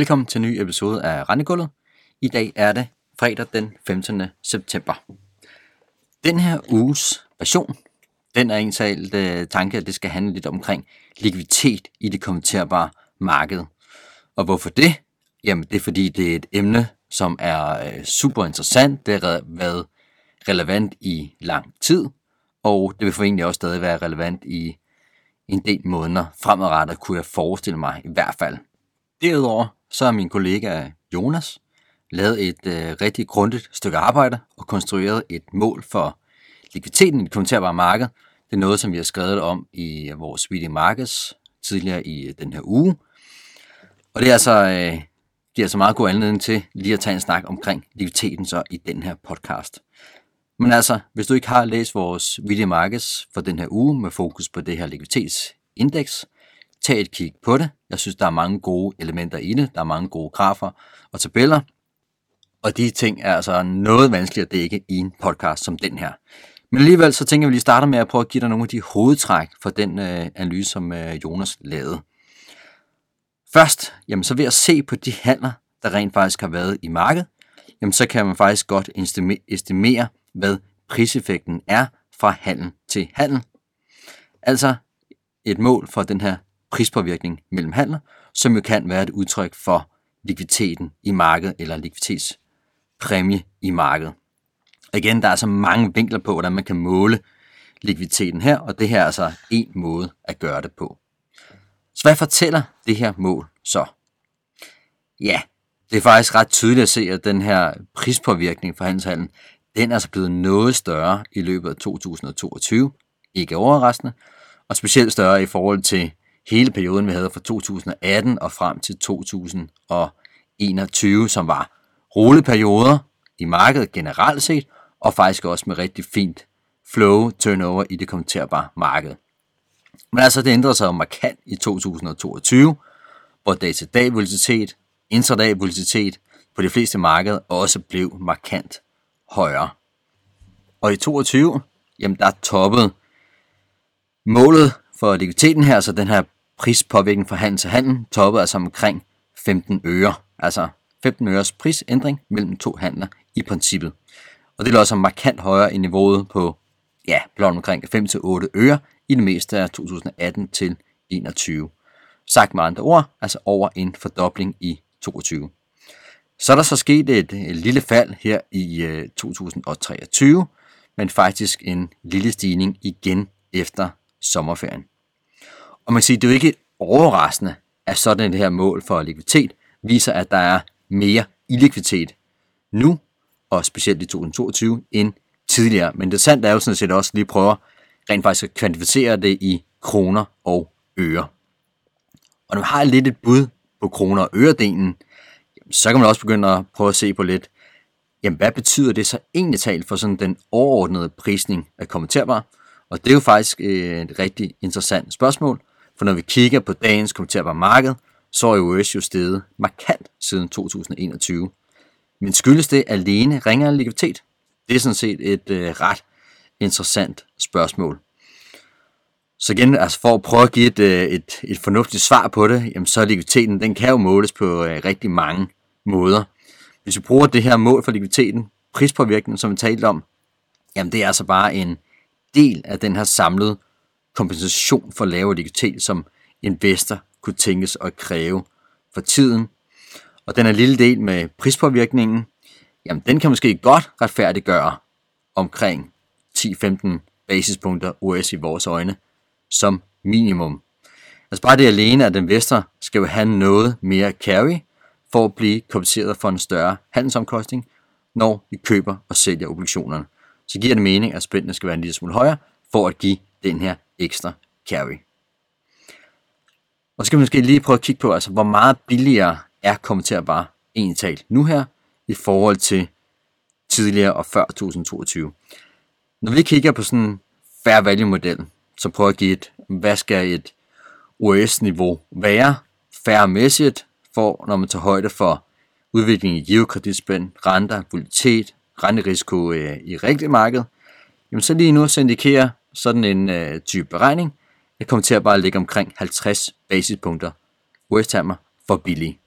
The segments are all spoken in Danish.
Velkommen til en ny episode af Rendegulvet. I dag er det fredag den 15. september. Den her uges version, den er egentlig uh, øh, tanke, at det skal handle lidt omkring likviditet i det kommenterbare marked. Og hvorfor det? Jamen det er fordi, det er et emne, som er øh, uh, super interessant. Det har været relevant i lang tid, og det vil formentlig også stadig være relevant i en del måneder fremadrettet, kunne jeg forestille mig i hvert fald. Derudover så har min kollega Jonas lavet et øh, rigtig grundigt stykke arbejde og konstrueret et mål for likviditeten i det kommenterbare marked. Det er noget, som vi har skrevet om i vores Video Markets tidligere i øh, den her uge. Og det er altså, øh, giver altså meget god anledning til lige at tage en snak omkring likviditeten så i den her podcast. Men altså, hvis du ikke har læst vores Video Markets for den her uge med fokus på det her likviditetsindeks, tag et kig på det. Jeg synes, der er mange gode elementer i det. Der er mange gode grafer og tabeller. Og de ting er altså noget vanskeligt at dække i en podcast som den her. Men alligevel så tænker vi lige starte med at prøve at give dig nogle af de hovedtræk for den øh, analyse, som øh, Jonas lavede. Først, jamen så ved at se på de handler, der rent faktisk har været i markedet, jamen så kan man faktisk godt estimere, hvad priseffekten er fra handel til handel. Altså et mål for den her prispåvirkning mellem handler, som jo kan være et udtryk for likviditeten i markedet eller likviditetspræmie i markedet. Og igen, der er så mange vinkler på, hvordan man kan måle likviditeten her, og det her er altså en måde at gøre det på. Så hvad fortæller det her mål så? Ja, det er faktisk ret tydeligt at se, at den her prispåvirkning for handelshandlen, den er altså blevet noget større i løbet af 2022. Ikke overraskende, og specielt større i forhold til hele perioden, vi havde fra 2018 og frem til 2021, som var rulleperioder i markedet generelt set, og faktisk også med rigtig fint flow turnover i det kommenterbare marked. Men altså, det ændrede sig jo markant i 2022, hvor dag-til-dag volatilitet, intradag volatilitet på de fleste markeder også blev markant højere. Og i 2022, jamen der toppede målet for likviditeten her, så den her prispåvirkning fra handel til handel, toppede altså omkring 15 øre. Altså 15 øres prisændring mellem to handler i princippet. Og det lå også markant højere i niveauet på ja, blot omkring 5-8 øre i det meste af 2018 til 21. Sagt med andre ord, altså over en fordobling i 22. Så er der så sket et, et lille fald her i øh, 2023, men faktisk en lille stigning igen efter sommerferien. Og man kan sige, det er jo ikke overraskende, at sådan det her mål for likviditet viser, at der er mere illikviditet nu, og specielt i 2022, end tidligere. Men det sandt er jo sådan set også lige prøver rent faktisk at kvantificere det i kroner og øre. Og når man har lidt et bud på kroner og øredelen, så kan man også begynde at prøve at se på lidt, jamen hvad betyder det så egentlig talt for sådan den overordnede prisning af kommenterbar? Og det er jo faktisk øh, et rigtig interessant spørgsmål, for når vi kigger på dagens kommenterbare marked, så er EOS jo steget markant siden 2021. Men skyldes det alene ringere likviditet? Det er sådan set et øh, ret interessant spørgsmål. Så igen, altså for at prøve at give et, øh, et, et fornuftigt svar på det, jamen så er likviditeten, den kan jo måles på øh, rigtig mange måder. Hvis vi bruger det her mål for likviditeten, prispåvirkningen, som vi talte om, jamen det er altså bare en del af den her samlede kompensation for lavere likviditet, som investor kunne tænkes at kræve for tiden. Og den er lille del med prispåvirkningen, jamen den kan måske godt retfærdiggøre omkring 10-15 basispunkter US i vores øjne som minimum. Altså bare det alene, at investor skal jo have noget mere carry for at blive kompenseret for en større handelsomkostning, når vi køber og sælger obligationerne. Så giver det mening, at spændene skal være en lille smule højere, for at give den her ekstra carry. Og så skal vi måske lige prøve at kigge på, altså, hvor meget billigere er kommenterbar egentlig nu her, i forhold til tidligere og før 2022. Når vi kigger på sådan en fair value model, så prøver at give et, hvad skal et OS-niveau være færremæssigt, for når man tager højde for udviklingen i geokreditspænd, renter, volatilitet, renterisiko øh, i rigtig marked, jamen så lige nu så indikerer sådan en øh, type beregning, det kommer til at bare ligge omkring 50 basispunkter West Hammer for billig.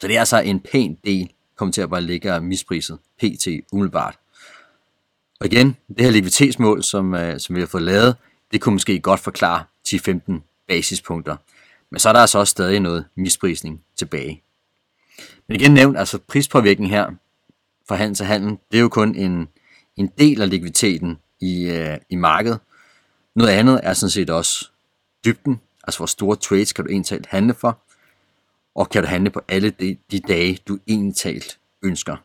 Så det er altså en pæn del, kommer til at bare ligge mispriset pt. umiddelbart. Og igen, det her likviditetsmål, som, øh, som vi har fået lavet, det kunne måske godt forklare 10-15 basispunkter. Men så er der altså også stadig noget misprisning tilbage. Men igen nævnt, altså prispåvirkningen her fra handel til handel, det er jo kun en, en del af likviditeten i, øh, i markedet. Noget andet er sådan set også dybden, altså hvor store trades kan du egentlig handle for, og kan du handle på alle de, de dage, du egentlig ønsker.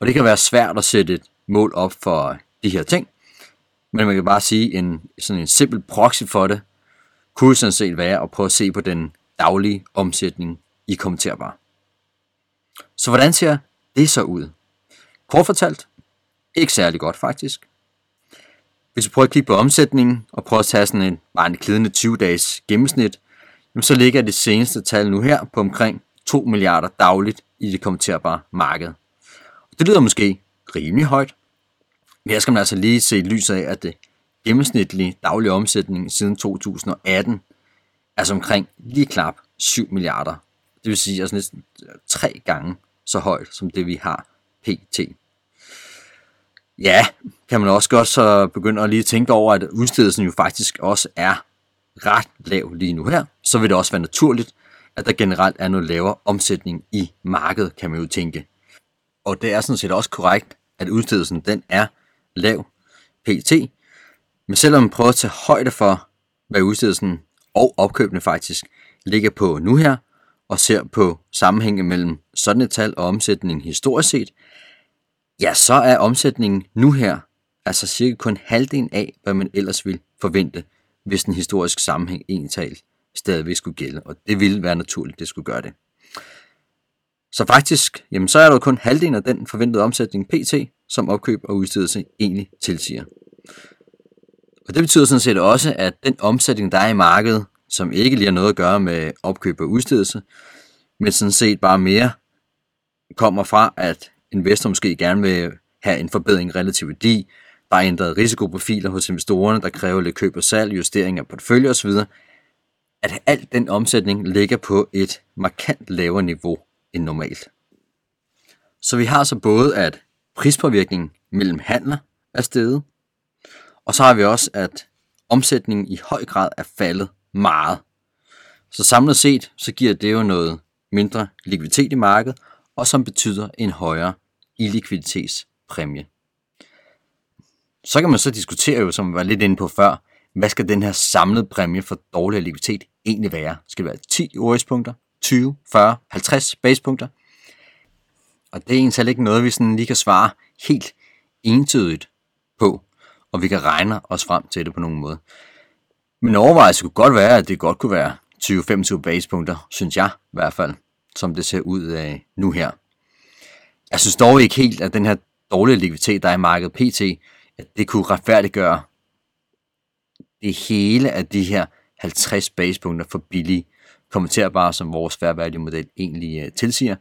Og det kan være svært at sætte et mål op for de her ting, men man kan bare sige, en sådan en simpel proxy for det, kunne sådan set være at prøve at se på den daglige omsætning i kommenterbar. Så hvordan ser det så ud? Kort fortalt, ikke særlig godt faktisk. Hvis vi prøver at kigge på omsætningen og prøver at tage sådan en, bare en klidende 20-dages gennemsnit, så ligger det seneste tal nu her på omkring 2 milliarder dagligt i det kommenterbare marked. Det lyder måske rimelig højt, men her skal man altså lige se i lyset af, at det gennemsnitlige daglige omsætning siden 2018 er så omkring lige klap 7 milliarder. Det vil sige altså næsten tre gange så højt som det vi har pt. Ja, kan man også godt så begynde at lige tænke over, at udstedelsen jo faktisk også er ret lav lige nu her, så vil det også være naturligt, at der generelt er noget lavere omsætning i markedet, kan man jo tænke. Og det er sådan set også korrekt, at udstedelsen den er lav pt. Men selvom man prøver at tage højde for, hvad udstedelsen og opkøbene faktisk ligger på nu her, og ser på sammenhængen mellem sådan et tal og omsætning historisk set, ja, så er omsætningen nu her altså cirka kun halvdelen af, hvad man ellers ville forvente, hvis den historiske sammenhæng egentlig stadigvæk skulle gælde, og det ville være naturligt, det skulle gøre det. Så faktisk, jamen så er der kun halvdelen af den forventede omsætning PT, som opkøb og udstedelse egentlig tilsiger. Og det betyder sådan set også, at den omsætning, der er i markedet, som ikke lige har noget at gøre med opkøb og udstedelse, men sådan set bare mere kommer fra, at investor måske gerne vil have en forbedring relativ værdi, der er ændret risikoprofiler hos investorerne, der kræver lidt køb og salg, justering af portefølje osv., at alt den omsætning ligger på et markant lavere niveau end normalt. Så vi har så både, at prispåvirkningen mellem handler er steget, og så har vi også, at omsætningen i høj grad er faldet meget. Så samlet set, så giver det jo noget mindre likviditet i markedet, og som betyder en højere illikviditetspræmie. Så kan man så diskutere jo, som vi var lidt inde på før, hvad skal den her samlede præmie for dårlig likviditet egentlig være? Skal det være 10 OS-punkter, 20, 40, 50 basepunkter? Og det er egentlig ikke noget, vi sådan lige kan svare helt entydigt på, og vi kan regne os frem til det på nogen måde. Men overvejelse kunne godt være, at det godt kunne være 20-25 basepunkter, synes jeg i hvert fald, som det ser ud af nu her. Jeg synes dog ikke helt, at den her dårlige likviditet, der er i markedet PT, at det kunne retfærdiggøre det hele af de her 50 basepunkter for billige kommenterbare, som vores fair value model egentlig uh, tilsiger.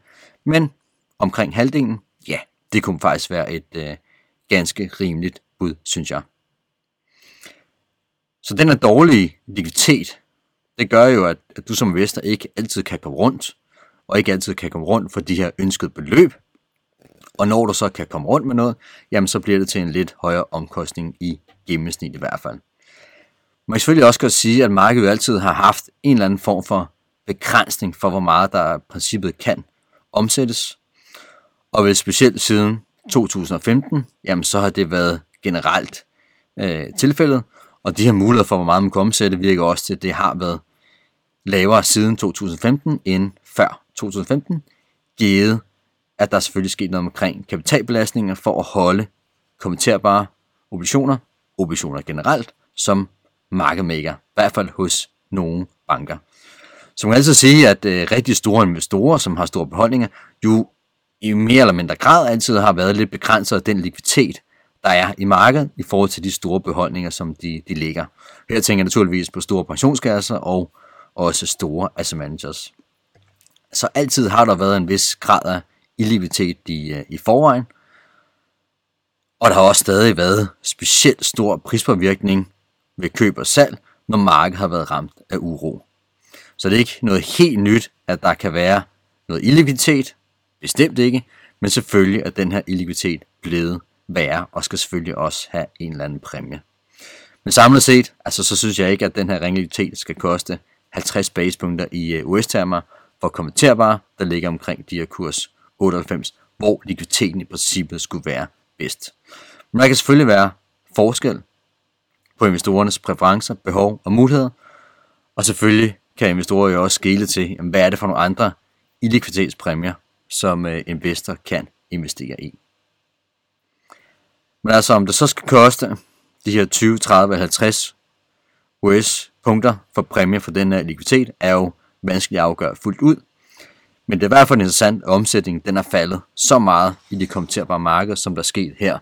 Men omkring halvdelen, ja, det kunne faktisk være et uh, ganske rimeligt bud, synes jeg. Så den her dårlige likviditet, det gør jo, at, at du som investor ikke altid kan komme rundt, og ikke altid kan komme rundt for de her ønskede beløb. Og når du så kan komme rundt med noget, jamen så bliver det til en lidt højere omkostning i gennemsnit i hvert fald. Man kan selvfølgelig også godt sige, at markedet altid har haft en eller anden form for begrænsning for, hvor meget der i princippet kan omsættes. Og vel specielt siden 2015, jamen så har det været generelt øh, tilfældet, og de her muligheder for, hvor meget man kan omsætte, virker også til, at det har været lavere siden 2015 end før 2015, givet at der selvfølgelig sket noget omkring kapitalbelastninger for at holde kommenterbare obligationer, obligationer generelt, som market maker, i hvert fald hos nogle banker. Så man kan altid sige, at øh, rigtig store investorer, som har store beholdninger, jo i mere eller mindre grad altid har været lidt begrænset af den likviditet, der er i markedet i forhold til de store beholdninger, som de, de ligger. Her tænker jeg naturligvis på store pensionskasser og også store asset managers. Så altid har der været en vis grad af illikviditet i, øh, i forvejen, og der har også stadig været specielt stor prispåvirkning ved køb og salg, når markedet har været ramt af uro. Så det er ikke noget helt nyt, at der kan være noget illikviditet? Bestemt ikke, men selvfølgelig er den her illikviditet blevet værre, og skal selvfølgelig også have en eller anden præmie. Men samlet set, altså, så synes jeg ikke, at den her ringliditet skal koste 50 basepunkter i øh, US-termer for konverterbare, der ligger omkring de her kurs 98, hvor likviditeten i princippet skulle være bedst. Men der kan selvfølgelig være forskel på investorernes præferencer, behov og muligheder, og selvfølgelig kan investorer jo også skele til, jamen, hvad er det for nogle andre illikviditetspræmier, som øh, investor kan investere i. Men altså, om det så skal koste de her 20, 30, 50 US punkter for præmie for den her likviditet, er jo vanskeligt at afgøre fuldt ud. Men det er i hvert fald interessant, at omsætningen den er faldet så meget i de kommenterbare marked, som der er sket her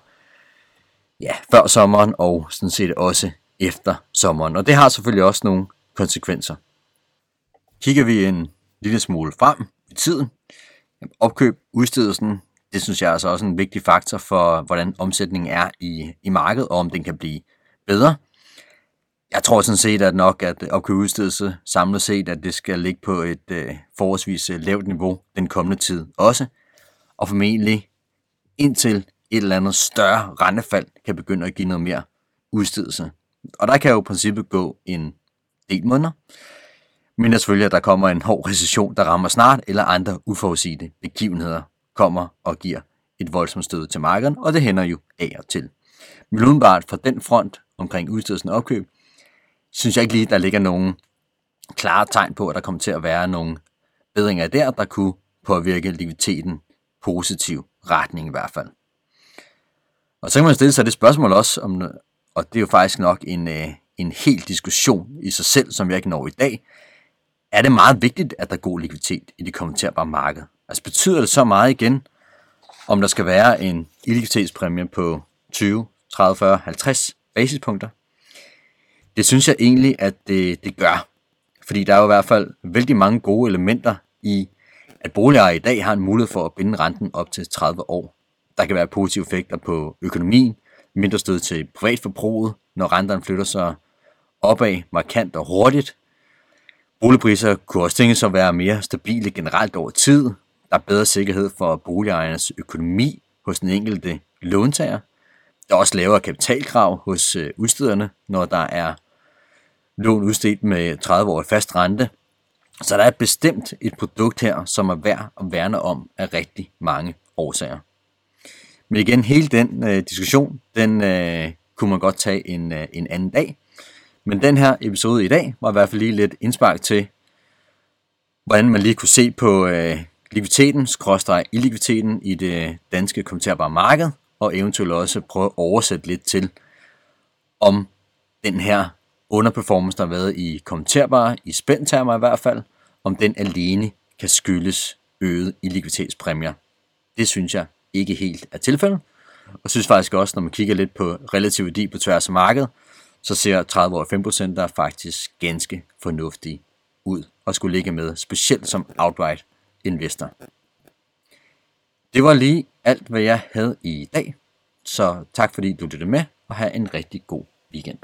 ja, før sommeren og sådan set også efter sommeren. Og det har selvfølgelig også nogle konsekvenser. Kigger vi en lille smule frem i tiden, opkøb udstedelsen det synes jeg er altså også en vigtig faktor for, hvordan omsætningen er i, i markedet, og om den kan blive bedre. Jeg tror sådan set, at nok at opkøbudstedelse samlet set, at det skal ligge på et øh, forholdsvis øh, lavt niveau den kommende tid også. Og formentlig indtil et eller andet større rentefald kan begynde at give noget mere udstedelse. Og der kan jo i princippet gå en del måneder. Men der selvfølgelig, at der kommer en hård recession, der rammer snart, eller andre uforudsigte begivenheder, kommer og giver et voldsomt stød til markedet, og det hænder jo af og til. Men udenbart fra den front omkring udstedelsen og opkøb, synes jeg ikke lige, der ligger nogen klare tegn på, at der kommer til at være nogle bedringer der, der kunne påvirke likviditeten positiv retning i hvert fald. Og så kan man stille sig det spørgsmål også, om, og det er jo faktisk nok en, øh, en hel diskussion i sig selv, som jeg ikke når i dag. Er det meget vigtigt, at der er god likviditet i det kommenterbare marked? Altså betyder det så meget igen, om der skal være en illikviditetspræmie på 20, 30, 40, 50 basispunkter? Det synes jeg egentlig, at det, det gør. Fordi der er jo i hvert fald vældig mange gode elementer i, at boligejere i dag har en mulighed for at binde renten op til 30 år. Der kan være positive effekter på økonomien, mindre stød til privatforbruget, når renterne flytter sig opad markant og hurtigt. Boligpriser kunne også tænkes at være mere stabile generelt over tid, der er bedre sikkerhed for boligejernes økonomi hos den enkelte låntager. Der er også lavere kapitalkrav hos øh, udstederne, når der er lån udstedt med 30 år fast rente. Så der er bestemt et produkt her, som er værd at værne om af rigtig mange årsager. Men igen, hele den øh, diskussion, den øh, kunne man godt tage en, øh, en anden dag. Men den her episode i dag var i hvert fald lige lidt indspark til, hvordan man lige kunne se på øh, likviditeten, skråstrej illikviditeten i det danske kommenterbare marked, og eventuelt også prøve at oversætte lidt til, om den her underperformance, der har været i kommenterbare, i spændtermer i hvert fald, om den alene kan skyldes øget illikviditetspræmier. Det synes jeg ikke helt er tilfældet, og synes faktisk også, når man kigger lidt på relativ værdi på tværs af markedet, så ser 30 år 5% der faktisk ganske fornuftige ud og skulle ligge med, specielt som outright investor. Det var lige alt, hvad jeg havde i dag. Så tak fordi du lyttede med, og have en rigtig god weekend.